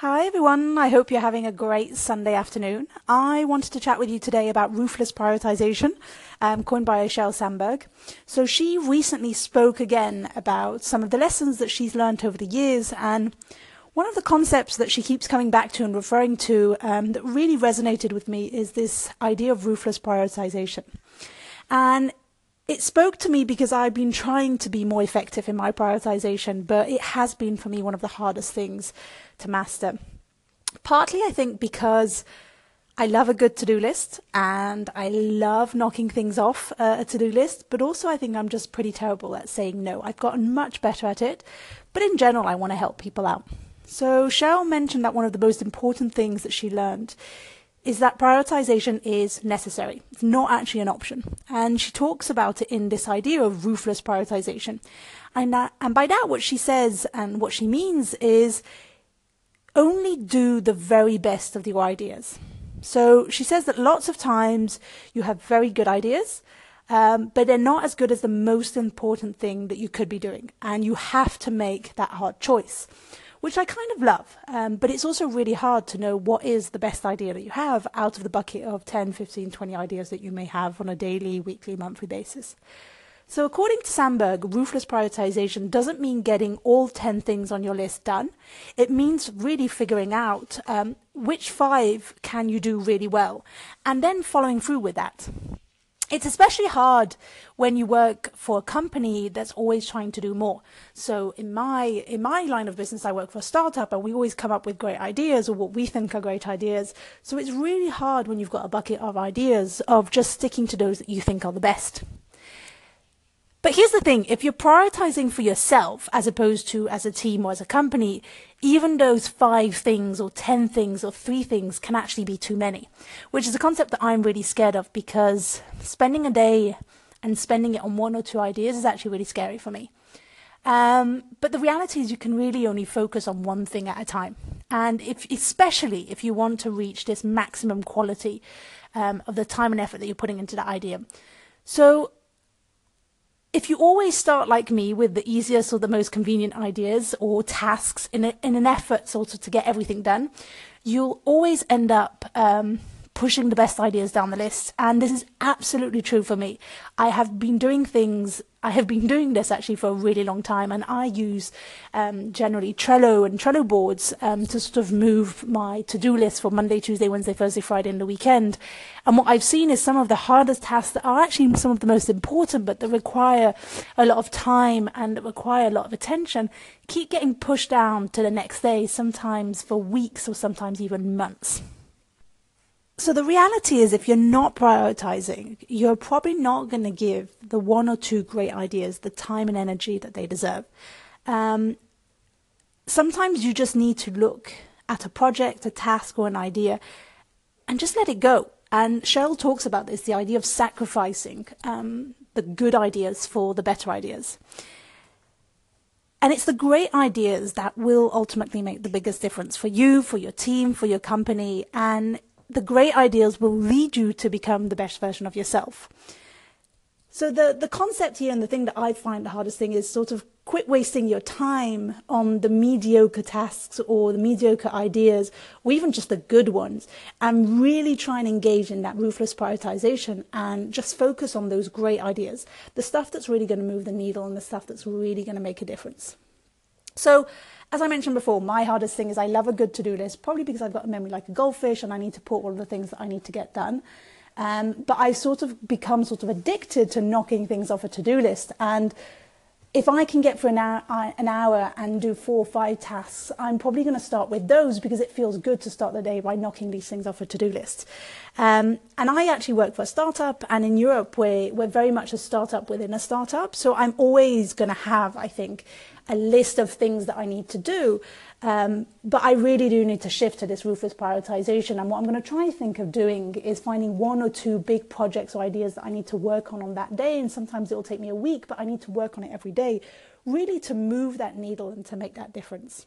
Hi everyone, I hope you're having a great Sunday afternoon. I wanted to chat with you today about ruthless prioritization, um, coined by Sheryl Sandberg. So she recently spoke again about some of the lessons that she's learned over the years, and one of the concepts that she keeps coming back to and referring to um, that really resonated with me is this idea of ruthless prioritization. And it spoke to me because I've been trying to be more effective in my prioritization, but it has been for me one of the hardest things to master. Partly, I think, because I love a good to do list and I love knocking things off uh, a to do list, but also I think I'm just pretty terrible at saying no. I've gotten much better at it, but in general, I want to help people out. So, Sheryl mentioned that one of the most important things that she learned is that prioritization is necessary. It's not actually an option. And she talks about it in this idea of ruthless prioritization. And, that, and by that, what she says and what she means is only do the very best of your ideas. So she says that lots of times you have very good ideas, um, but they're not as good as the most important thing that you could be doing. And you have to make that hard choice which I kind of love. Um, but it's also really hard to know what is the best idea that you have out of the bucket of 10, 15, 20 ideas that you may have on a daily, weekly, monthly basis. So, according to Sandberg, ruthless prioritization doesn't mean getting all 10 things on your list done. It means really figuring out um, which five can you do really well and then following through with that. It's especially hard when you work for a company that's always trying to do more. So in my in my line of business, I work for a startup, and we always come up with great ideas or what we think are great ideas. So it's really hard when you've got a bucket of ideas of just sticking to those that you think are the best. But here's the thing if you're prioritizing for yourself as opposed to as a team or as a company, even those five things or 10 things or three things can actually be too many, which is a concept that I'm really scared of because spending a day and spending it on one or two ideas is actually really scary for me. Um, but the reality is you can really only focus on one thing at a time. And if, especially if you want to reach this maximum quality um, of the time and effort that you're putting into that idea. So if you always start like me with the easiest or the most convenient ideas or tasks in, a, in an effort sort of to get everything done, you'll always end up um, pushing the best ideas down the list. And this is absolutely true for me. I have been doing things, I have been doing this actually for a really long time, and I use um, generally Trello and Trello boards um, to sort of move my to do list for Monday, Tuesday, Wednesday, Thursday, Friday, and the weekend. And what I've seen is some of the hardest tasks that are actually some of the most important, but that require a lot of time and that require a lot of attention, keep getting pushed down to the next day, sometimes for weeks or sometimes even months. So the reality is, if you're not prioritizing, you're probably not going to give the one or two great ideas the time and energy that they deserve. Um, sometimes you just need to look at a project, a task, or an idea and just let it go. And Sheryl talks about this the idea of sacrificing um, the good ideas for the better ideas. And it's the great ideas that will ultimately make the biggest difference for you, for your team, for your company. And the great ideas will lead you to become the best version of yourself. So the, the concept here and the thing that I find the hardest thing is sort of quit wasting your time on the mediocre tasks or the mediocre ideas or even just the good ones and really try and engage in that ruthless prioritization and just focus on those great ideas, the stuff that's really going to move the needle and the stuff that's really going to make a difference. So as I mentioned before, my hardest thing is I love a good to do list, probably because I've got a memory like a goldfish and I need to put all of the things that I need to get done. Um, but I sort of become sort of addicted to knocking things off a to do list. And if I can get for an hour, an hour and do four or five tasks, I'm probably going to start with those because it feels good to start the day by knocking these things off a to-do list. Um, and I actually work for a startup, and in Europe, we're, we're very much a startup within a startup. So I'm always going to have, I think, a list of things that I need to do. Um, but I really do need to shift to this ruthless prioritization. And what I'm going to try and think of doing is finding one or two big projects or ideas that I need to work on on that day. And sometimes it will take me a week, but I need to work on it every day, really to move that needle and to make that difference.